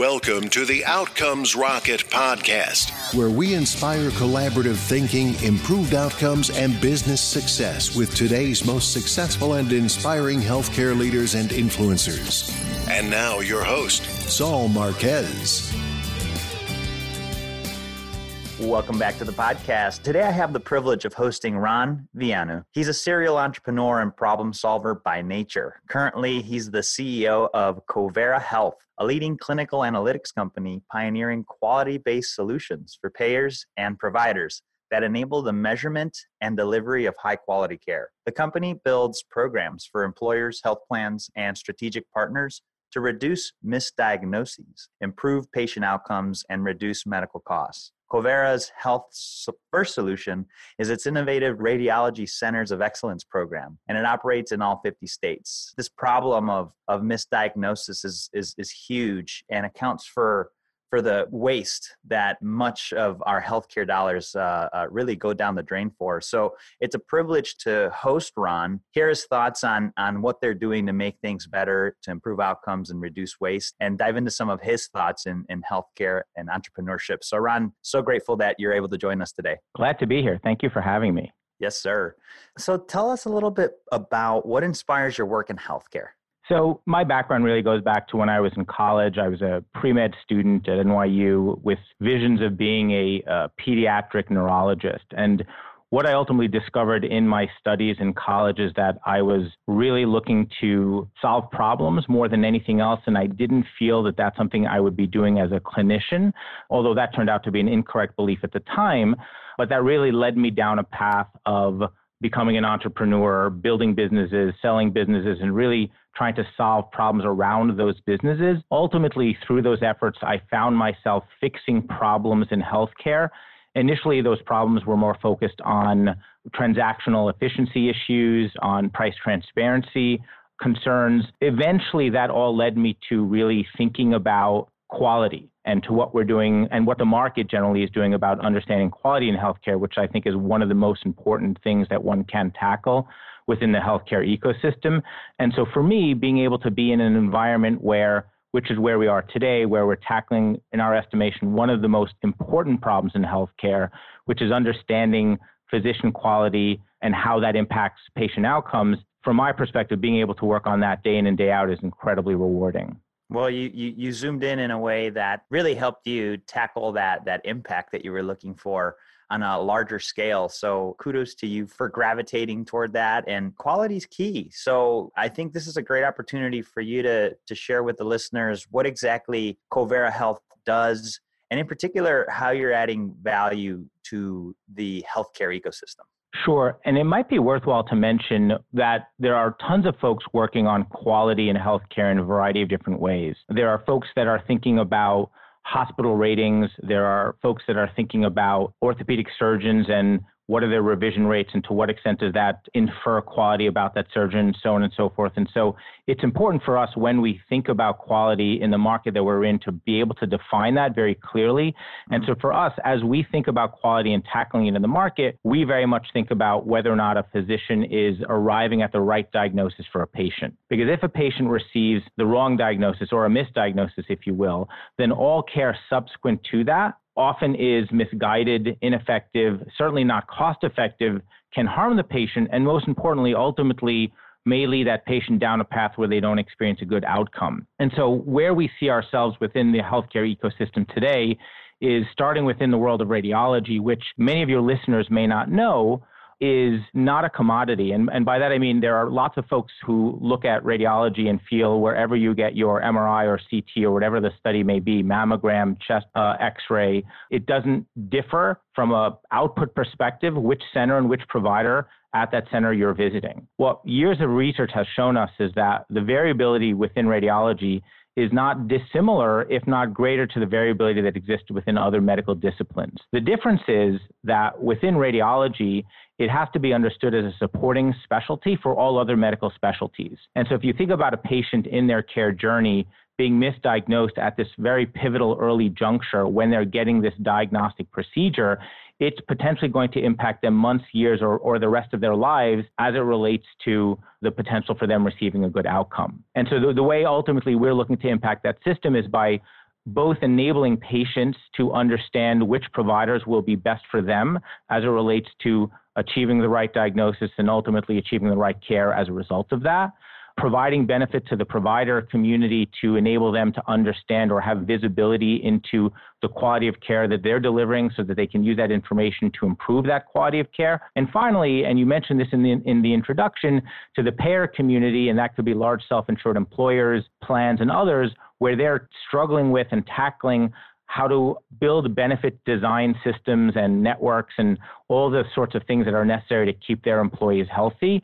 Welcome to the Outcomes Rocket podcast, where we inspire collaborative thinking, improved outcomes, and business success with today's most successful and inspiring healthcare leaders and influencers. And now, your host, Saul Marquez. Welcome back to the podcast. Today I have the privilege of hosting Ron Vianu. He's a serial entrepreneur and problem solver by nature. Currently, he's the CEO of Covera Health, a leading clinical analytics company pioneering quality based solutions for payers and providers that enable the measurement and delivery of high quality care. The company builds programs for employers, health plans, and strategic partners to reduce misdiagnoses, improve patient outcomes, and reduce medical costs. Covera's Health First solution is its innovative Radiology Centers of Excellence program, and it operates in all 50 states. This problem of, of misdiagnosis is, is, is huge and accounts for for the waste that much of our healthcare dollars uh, uh, really go down the drain for. So it's a privilege to host Ron, hear his thoughts on on what they're doing to make things better, to improve outcomes and reduce waste, and dive into some of his thoughts in, in healthcare and entrepreneurship. So Ron, so grateful that you're able to join us today. Glad to be here. Thank you for having me. Yes, sir. So tell us a little bit about what inspires your work in healthcare. So, my background really goes back to when I was in college. I was a pre med student at NYU with visions of being a, a, pediatric neurologist. And what I ultimately discovered in my studies in college is that I was really looking to solve problems more than anything else. And I didn't feel that that's something I would be doing as a clinician, although that turned out to be an incorrect belief at the time. But that really led me down a path of becoming an entrepreneur, building businesses, selling businesses, and really trying to solve problems around those businesses. Ultimately, through those efforts, I found myself fixing problems in healthcare. Initially, those problems were more focused on transactional efficiency issues, on price transparency concerns. Eventually, that all led me to really thinking about quality and to what we're doing and what the market generally is doing about understanding quality in healthcare, which I think is one of the most important things that one can tackle within the healthcare ecosystem. And so for me, being able to be in an environment where which is where we are today, where we're tackling, in our estimation, one of the most important problems in healthcare, which is understanding physician quality and how that impacts patient outcomes. From my perspective, being able to work on that day in and day out is incredibly rewarding. Well, you, you, you zoomed in in a way that really helped you tackle that that impact that you were looking for on a larger scale. So kudos to you for gravitating toward that. And quality is key. So I think this is a great opportunity for you to to share with the listeners what exactly Covera Health does, and in particular how you're adding value to the healthcare ecosystem. Sure. And it might be worthwhile to mention that there are tons of folks working on quality in healthcare in a variety of different ways. There are folks that are thinking about hospital ratings. There are folks that are thinking about orthopedic surgeons and what are their revision rates and to what extent does that infer quality about that surgeon, so on and so forth. And so it's important for us when we think about quality in the market that we're in to be able to define that very clearly. And so for us, as we think about quality and tackling it in the market, we very much think about whether or not a physician is arriving at the right diagnosis for a patient. Because if a patient receives the wrong diagnosis or a misdiagnosis, if you will, then all care subsequent to that often is misguided, ineffective, certainly not cost effective, can harm the patient, and most importantly, ultimately may lead that patient down a path where they don't experience a good outcome. And so, where we see ourselves within the healthcare ecosystem today is starting within the world of radiology, which many of your listeners may not know is not a commodity. And, and by that I mean there are lots of folks who look at radiology and feel wherever you get your MRI or CT or whatever the study may be, mammogram, chest uh, x-ray, it doesn't differ from a output perspective which center and which provider at that center you're visiting. What years of research has shown us is that the variability within radiology is not dissimilar, if not greater, to the variability that exists within other medical disciplines. The difference is that within radiology, it has to be understood as a supporting specialty for all other medical specialties. And so if you think about a patient in their care journey, being misdiagnosed at this very pivotal early juncture when they're getting this diagnostic procedure, it's potentially going to impact them months, years, or, or the rest of their lives as it relates to the potential for them receiving a good outcome. And so the, the way ultimately we're looking to impact that system is by both enabling patients to understand which providers will be best for them as it relates to achieving the right diagnosis and ultimately achieving the right care as a result of that providing benefit to the provider community to enable them to understand or have visibility into the quality of care that they're delivering so that they can use that information to improve that quality of care. And finally, and you mentioned this in the, in the introduction, to the payer community, and that could be large self insured employers, plans, and others, where they're struggling with and tackling how to build benefit design systems and networks and all the sorts of things that are necessary to keep their employees healthy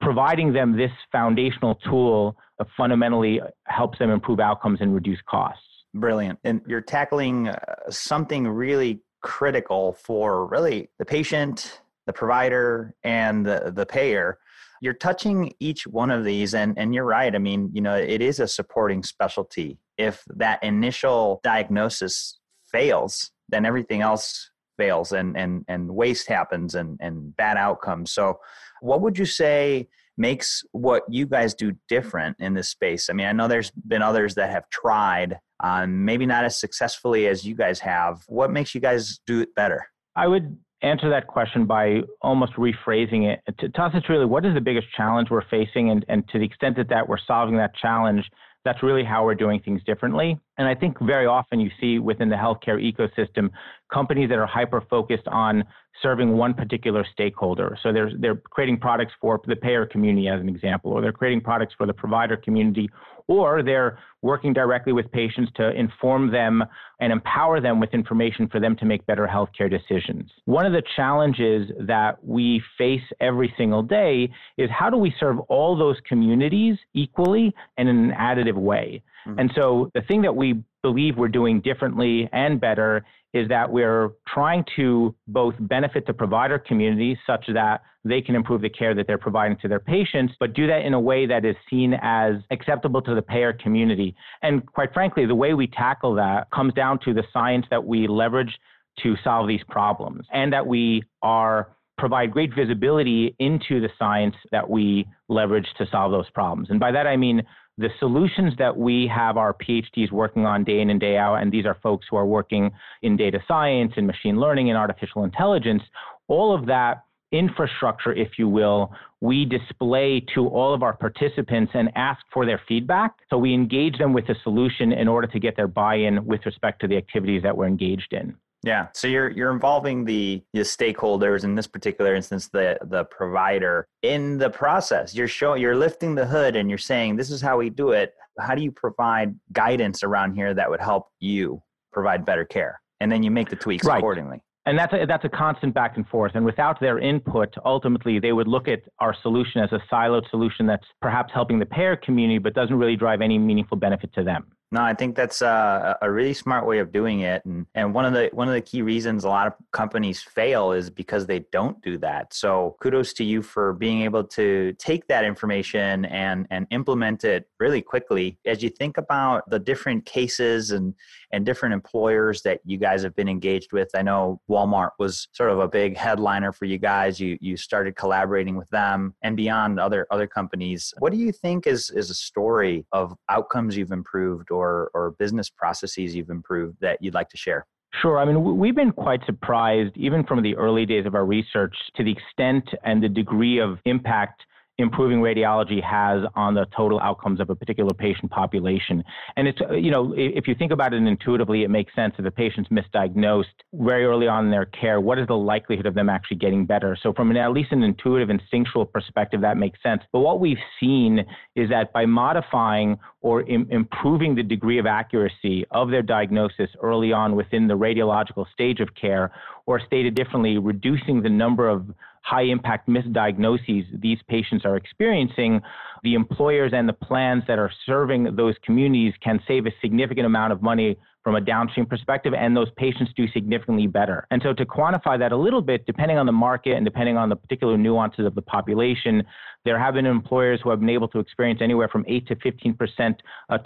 providing them this foundational tool fundamentally helps them improve outcomes and reduce costs. Brilliant. And you're tackling uh, something really critical for really the patient, the provider, and the, the payer. You're touching each one of these, and, and you're right. I mean, you know, it is a supporting specialty. If that initial diagnosis fails, then everything else fails and, and, and waste happens and, and bad outcomes. So what would you say makes what you guys do different in this space? I mean, I know there's been others that have tried, um, maybe not as successfully as you guys have. What makes you guys do it better? I would answer that question by almost rephrasing it. To, to us, it's really what is the biggest challenge we're facing, and, and to the extent that, that we're solving that challenge, that's really how we're doing things differently. And I think very often you see within the healthcare ecosystem companies that are hyper focused on serving one particular stakeholder. So they're, they're creating products for the payer community, as an example, or they're creating products for the provider community, or they're working directly with patients to inform them and empower them with information for them to make better healthcare decisions. One of the challenges that we face every single day is how do we serve all those communities equally and in an additive way? Mm-hmm. And so the thing that we believe we're doing differently and better is that we're trying to both benefit the provider community such that they can improve the care that they're providing to their patients, but do that in a way that is seen as acceptable to the payer community. And quite frankly, the way we tackle that comes down to the science that we leverage to solve these problems and that we are provide great visibility into the science that we leverage to solve those problems. And by that I mean the solutions that we have our PhDs working on day in and day out, and these are folks who are working in data science and machine learning and artificial intelligence, all of that infrastructure, if you will, we display to all of our participants and ask for their feedback. So we engage them with a solution in order to get their buy in with respect to the activities that we're engaged in. Yeah. So you're you're involving the the stakeholders in this particular instance, the the provider in the process. You're showing you're lifting the hood and you're saying this is how we do it. How do you provide guidance around here that would help you provide better care? And then you make the tweaks right. accordingly. And that's a, that's a constant back and forth. And without their input, ultimately, they would look at our solution as a siloed solution that's perhaps helping the payer community, but doesn't really drive any meaningful benefit to them. No, I think that's uh, a, a really smart way of doing it, and and one of the one of the key reasons a lot of companies fail is because they don't do that. So kudos to you for being able to take that information and and implement it really quickly. As you think about the different cases and and different employers that you guys have been engaged with, I know Walmart was sort of a big headliner for you guys. You you started collaborating with them and beyond other other companies. What do you think is is a story of outcomes you've improved? or, or business processes you've improved that you'd like to share? Sure. I mean, we've been quite surprised, even from the early days of our research, to the extent and the degree of impact improving radiology has on the total outcomes of a particular patient population. And it's, you know, if you think about it intuitively, it makes sense if a patient's misdiagnosed very early on in their care, what is the likelihood of them actually getting better? So from an, at least an intuitive, instinctual perspective, that makes sense. But what we've seen is that by modifying or Im- improving the degree of accuracy of their diagnosis early on within the radiological stage of care, or stated differently, reducing the number of high impact misdiagnoses these patients are experiencing, the employers and the plans that are serving those communities can save a significant amount of money from a downstream perspective, and those patients do significantly better. And so, to quantify that a little bit, depending on the market and depending on the particular nuances of the population, there have been employers who have been able to experience anywhere from 8 to 15 percent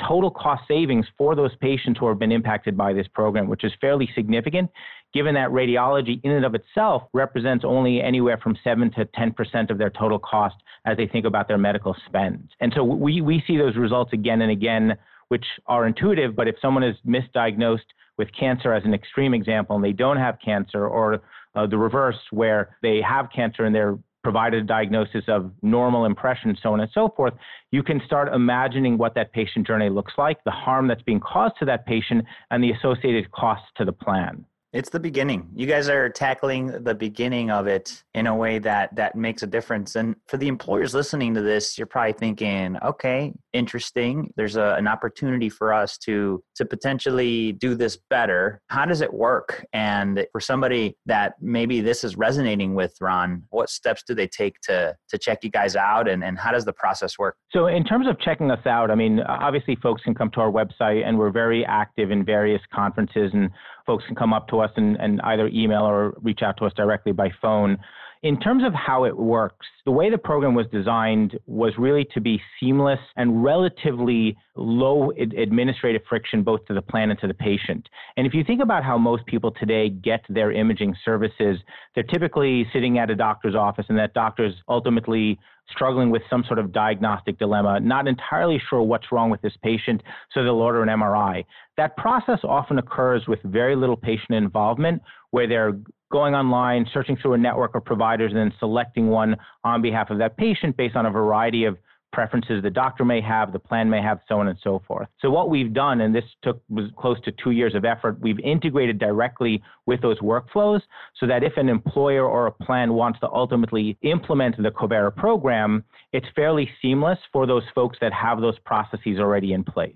total cost savings for those patients who have been impacted by this program, which is fairly significant given that radiology in and of itself represents only anywhere from 7 to 10% of their total cost as they think about their medical spend. And so we, we see those results again and again which are intuitive, but if someone is misdiagnosed with cancer as an extreme example and they don't have cancer, or uh, the reverse where they have cancer and they're provided a diagnosis of normal impression, so on and so forth, you can start imagining what that patient journey looks like, the harm that's being caused to that patient, and the associated costs to the plan. It's the beginning. You guys are tackling the beginning of it in a way that that makes a difference. And for the employers listening to this, you're probably thinking, okay, interesting. There's a, an opportunity for us to to potentially do this better. How does it work? And for somebody that maybe this is resonating with, Ron, what steps do they take to to check you guys out and, and how does the process work? So in terms of checking us out, I mean, obviously folks can come to our website and we're very active in various conferences and folks can come up to us and, and either email or reach out to us directly by phone. In terms of how it works, the way the program was designed was really to be seamless and relatively low administrative friction both to the plan and to the patient. And if you think about how most people today get their imaging services, they're typically sitting at a doctor's office and that doctor's ultimately struggling with some sort of diagnostic dilemma, not entirely sure what's wrong with this patient, so they'll order an MRI. That process often occurs with very little patient involvement, where they're going online, searching through a network of providers, and then selecting one on behalf of that patient based on a variety of preferences the doctor may have, the plan may have, so on and so forth. So what we've done, and this took was close to two years of effort, we've integrated directly with those workflows so that if an employer or a plan wants to ultimately implement the Covera program, it's fairly seamless for those folks that have those processes already in place.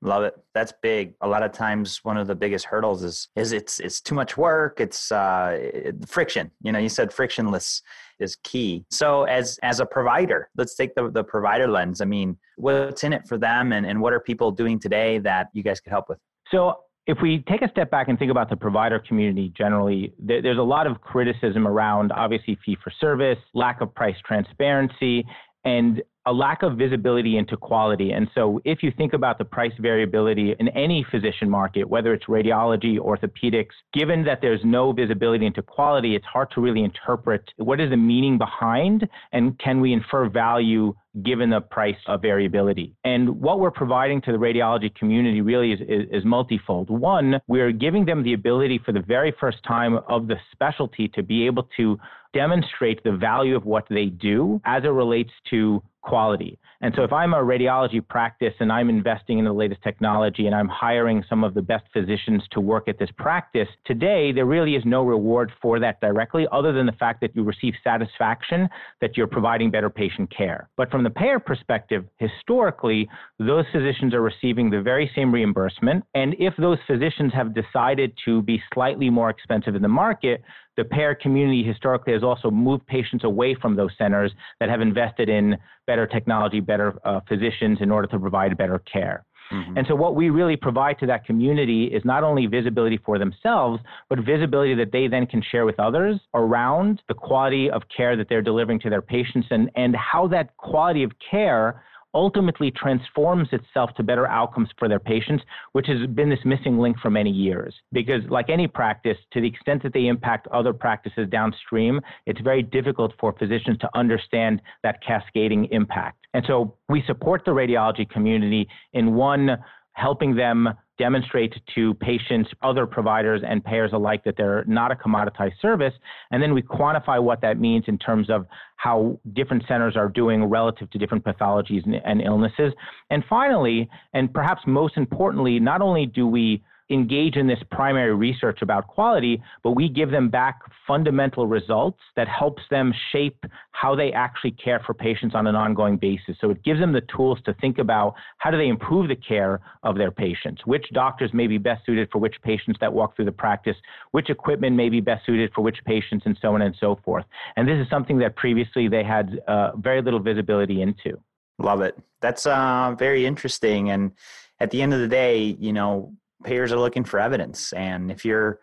Love it. That's big. A lot of times, one of the biggest hurdles is is it's it's too much work. It's uh, friction. You know, you said frictionless is key. So, as as a provider, let's take the the provider lens. I mean, what's in it for them, and and what are people doing today that you guys could help with? So, if we take a step back and think about the provider community generally, there's a lot of criticism around obviously fee for service, lack of price transparency, and a lack of visibility into quality. And so, if you think about the price variability in any physician market, whether it's radiology, orthopedics, given that there's no visibility into quality, it's hard to really interpret what is the meaning behind and can we infer value given the price of variability. And what we're providing to the radiology community really is, is, is, multifold. One, we're giving them the ability for the very first time of the specialty to be able to demonstrate the value of what they do as it relates to quality. And so if I'm a radiology practice and I'm investing in the latest technology and I'm hiring some of the best physicians to work at this practice, today there really is no reward for that directly other than the fact that you receive satisfaction that you're providing better patient care. But from the payer perspective, historically, those physicians are receiving the very same reimbursement. And if those physicians have decided to be slightly more expensive in the market, the payer community historically has also moved patients away from those centers that have invested in better technology, better uh, physicians in order to provide better care. Mm-hmm. And so, what we really provide to that community is not only visibility for themselves, but visibility that they then can share with others around the quality of care that they're delivering to their patients and, and how that quality of care ultimately transforms itself to better outcomes for their patients, which has been this missing link for many years. Because, like any practice, to the extent that they impact other practices downstream, it's very difficult for physicians to understand that cascading impact. And so we support the radiology community in one, helping them demonstrate to patients, other providers, and payers alike that they're not a commoditized service. And then we quantify what that means in terms of how different centers are doing relative to different pathologies and, and illnesses. And finally, and perhaps most importantly, not only do we engage in this primary research about quality, but we give them back fundamental results that helps them shape how they actually care for patients on an ongoing basis. So it gives them the tools to think about how do they improve the care of their patients, which doctors may be best suited for which patients that walk through the practice, which equipment may be best suited for which patients, and so on and so forth. And this is something that previously they had uh, very little visibility into. Love it. That's uh, very interesting. And at the end of the day, you know, payers are looking for evidence. And if you're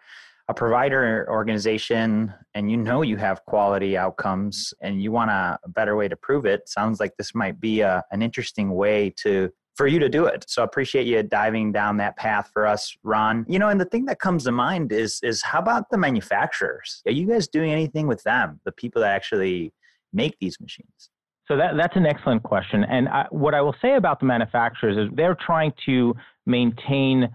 a provider organization and you know you have quality outcomes and you want a, better way to prove it, sounds like this might be a, an interesting way to for you to do it. So I appreciate you diving down that path for us, Ron. You know, and the thing that comes to mind is is how about the manufacturers? Are you guys doing anything with them, the people that actually make these machines? So that, that's an excellent question. And I, what I will say about the manufacturers is they're trying to maintain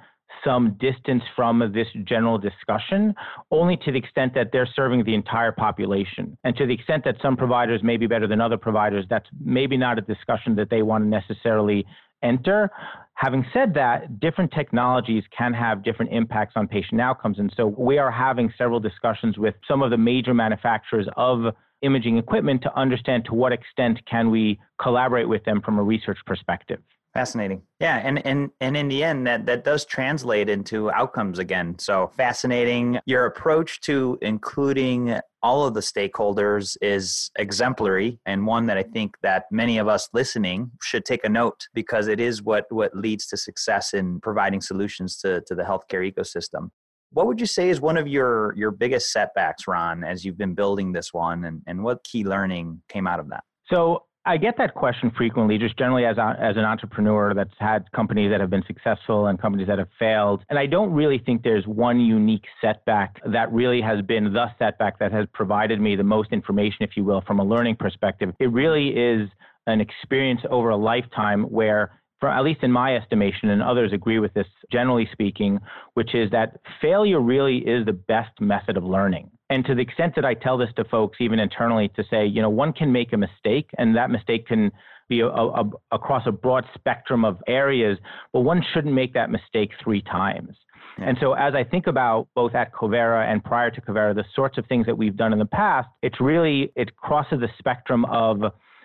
some distance from this general discussion, only to the extent that they're serving the entire population. And to the extent that some providers may be better than other providers, that's maybe not a discussion that they want to necessarily enter. Having said that, different technologies can have different impacts on patient outcomes. And so we are having several discussions with some of the major manufacturers of imaging equipment to understand to what extent can we collaborate with them from a research perspective. Fascinating. Yeah, and and and in the end that that does translate into outcomes again. So fascinating. Your approach to including all of the stakeholders is exemplary and one that I think that many of us listening should take a note because it is what what leads to success in providing solutions to to the healthcare ecosystem. What would you say is one of your your biggest setbacks, Ron, as you've been building this one and, and what key learning came out of that? So I get that question frequently, just generally as, a, as an entrepreneur that's had companies that have been successful and companies that have failed. And I don't really think there's one unique setback that really has been the setback that has provided me the most information, if you will, from a learning perspective. It really is an experience over a lifetime where for at least in my estimation, and others agree with this generally speaking, which is that failure really is the best method of learning. And to the extent that I tell this to folks, even internally, to say, you know, one can make a mistake, and that mistake can be a, a, across a broad spectrum of areas, but one shouldn't make that mistake three times. Hmm. And so, as I think about both at Covera and prior to Covera, the sorts of things that we've done in the past, it's really, it crosses the spectrum of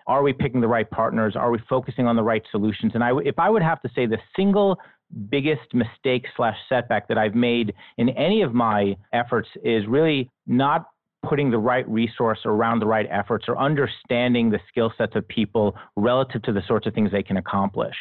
are we picking the right partners? Are we focusing on the right solutions? And I, if I would have to say the single biggest mistake slash setback that I've made in any of my efforts is really not putting the right resource around the right efforts or understanding the skill sets of people relative to the sorts of things they can accomplish.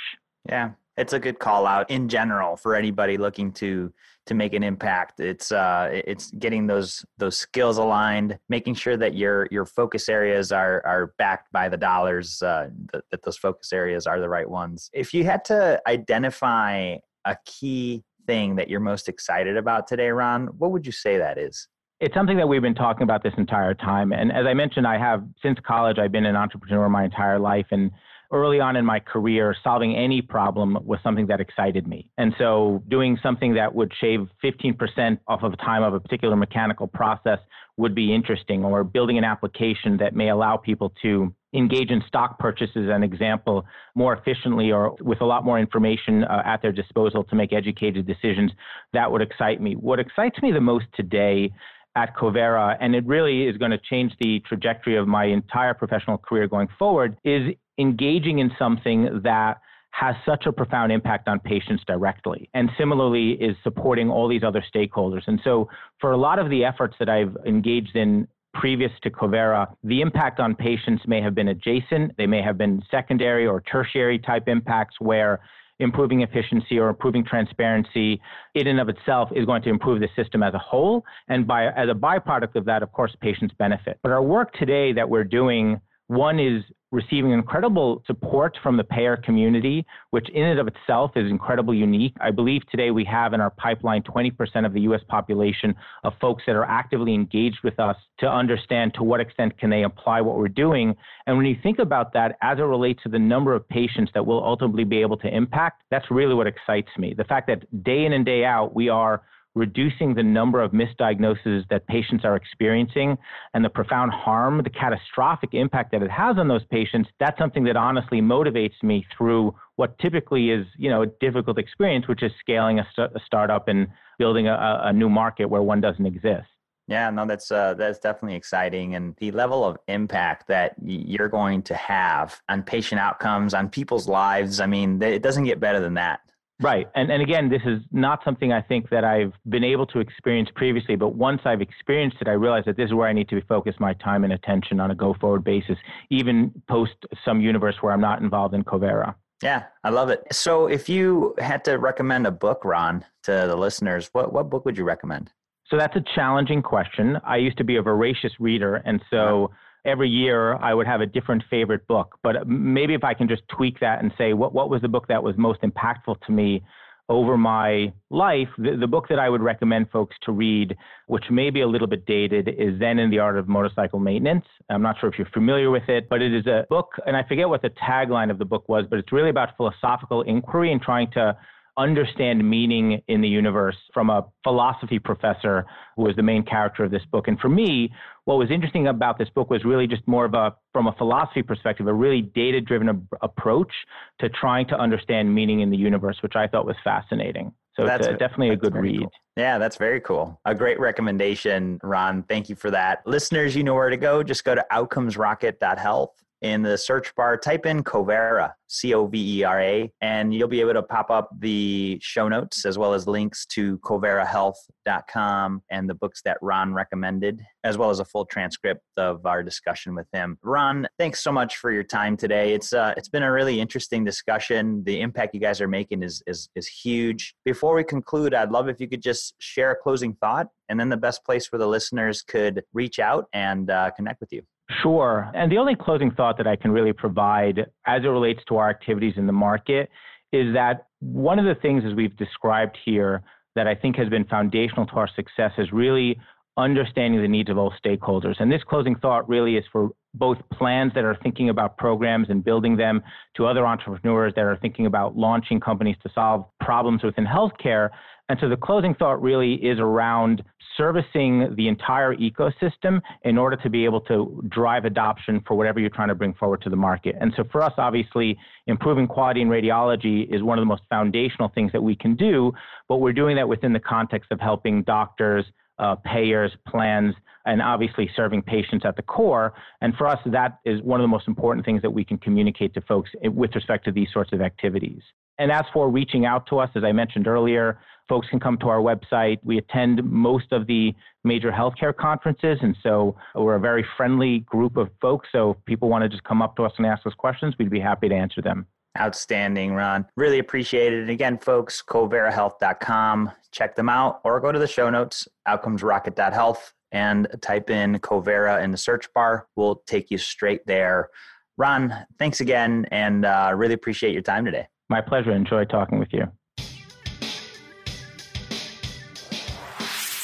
Yeah, it's a good call out in general for anybody looking to to make an impact. It's uh it's getting those those skills aligned making sure that your your focus areas are are backed by the dollars uh that, that those focus areas are the right ones. If you had to identify a key thing that you're most excited about today ron what would you say that is? It's something that we've been talking about this entire time and as i mentioned i have since college i've been an entrepreneur my entire life and early on in my career, solving any problem was something that excited me. And so doing something that would shave 15% off of the time of a particular mechanical process would be interesting, or building an application that may allow people to engage in stock purchases, an example, more efficiently or with a lot more information uh, at their disposal to make educated decisions, that would excite me. What excites me the most today at Covera, and it really is going to change the trajectory of my entire professional career going forward, is engaging in something that has such a profound impact on patients directly and similarly is supporting all these other stakeholders. And so for a lot of the efforts that I've engaged in previous to Covera, the impact on patients may have been adjacent, they may have been secondary or tertiary type impacts where improving efficiency or improving transparency in and of itself is going to improve the system as a whole. And by, as a byproduct of that, of course, patients benefit. But our work today that we're doing, one is receiving incredible support from the payer community, which in and of itself is incredibly unique. I believe today we have in our pipeline 20% of the US population of folks that are actively engaged with us to understand to what extent can they apply what we're doing. And when you think about that as it relates to the number of patients that we'll ultimately be able to impact, that's really what excites me. The fact that day in and day out we are reducing the number of misdiagnoses that patients are experiencing and the profound harm, the catastrophic impact that it has on those patients, that's something that honestly motivates me through what typically is, you know, a difficult experience, which is scaling a, st- a startup and building a, a new market where one doesn't exist. Yeah, no, that's uh, that's definitely exciting, and the level of impact that you're going to have on patient outcomes, on people's lives. I mean, it doesn't get better than that. Right. And, and again, this is not something I think that I've been able to experience previously, but once I've experienced it, I realize that this is where I need to focus my time and attention on a go forward basis, even post some universe where I'm not involved in Covera. Yeah, I love it. So if you had to recommend a book, Ron, to the listeners, what, what book would you recommend? So that's a challenging question. I used to be a voracious reader, and so uh-huh. Every year I would have a different favorite book. But maybe if I can just tweak that and say, what, what was the book that was most impactful to me over my life, the, the, book that I would recommend folks to read, which may be a little bit dated, is Zen in the Art of Motorcycle Maintenance. I'm not sure if you're familiar with it, but it is a book, and I forget what the tagline of the book was, but it's really about philosophical inquiry and trying to understand meaning in the universe from a philosophy professor who was the main character of this book. And for me, what was interesting about this book was really just more of a, from a philosophy perspective, a really data driven ab- approach to trying to understand meaning in the universe, which I thought was fascinating. So that's a, definitely a good read. Cool. Yeah, that's very cool. A great recommendation, Ron. Thank you for that. Listeners, you know where to go. Just go to outcomesrocket.health in the search bar, type in Covera, C O V E R A, and you'll be able to pop up the show notes as well as links to coverahealth.com and the books that Ron recommended, as well as a full transcript of our discussion with him. Ron, thanks so much for your time today. It's uh, it's been a really interesting discussion. The impact you guys are making is is is huge. Before we conclude, I'd love if you could just share a closing thought, and then the best place where the listeners could reach out and uh, connect with you. Sure. And the only closing thought that I can really provide as it relates to our activities in the market is that one of the things, as we've described here, that I think has been foundational to our success is really understanding the needs of all stakeholders. And this closing thought really is for both plans that are thinking about programs and building them to other entrepreneurs that are thinking about launching companies to solve problems within healthcare. And so the closing thought really is around servicing the entire ecosystem in order to be able to drive adoption for whatever you're trying to bring forward to the market. And so for us, obviously, improving quality in radiology is one of the most foundational things that we can do, but we're doing that within the context of helping doctors, uh, payers, plans, and obviously serving patients at the core. And for us, that is one of the most important things that we can communicate to folks with respect to these sorts of activities. And as for reaching out to us, as I mentioned earlier, folks can come to our website. We attend most of the major healthcare conferences, and so we're a very friendly group of folks. So if people want to just come up to us and ask us questions, we'd be happy to answer them. Outstanding, Ron. Really appreciate it. And again, folks, coverahealth.com. Check them out or go to the show notes, outcomesrocket.health, and type in Covera in the search bar. We'll take you straight there. Ron, thanks again and uh, really appreciate your time today. My pleasure. Enjoy talking with you.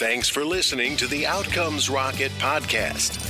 Thanks for listening to the Outcomes Rocket podcast.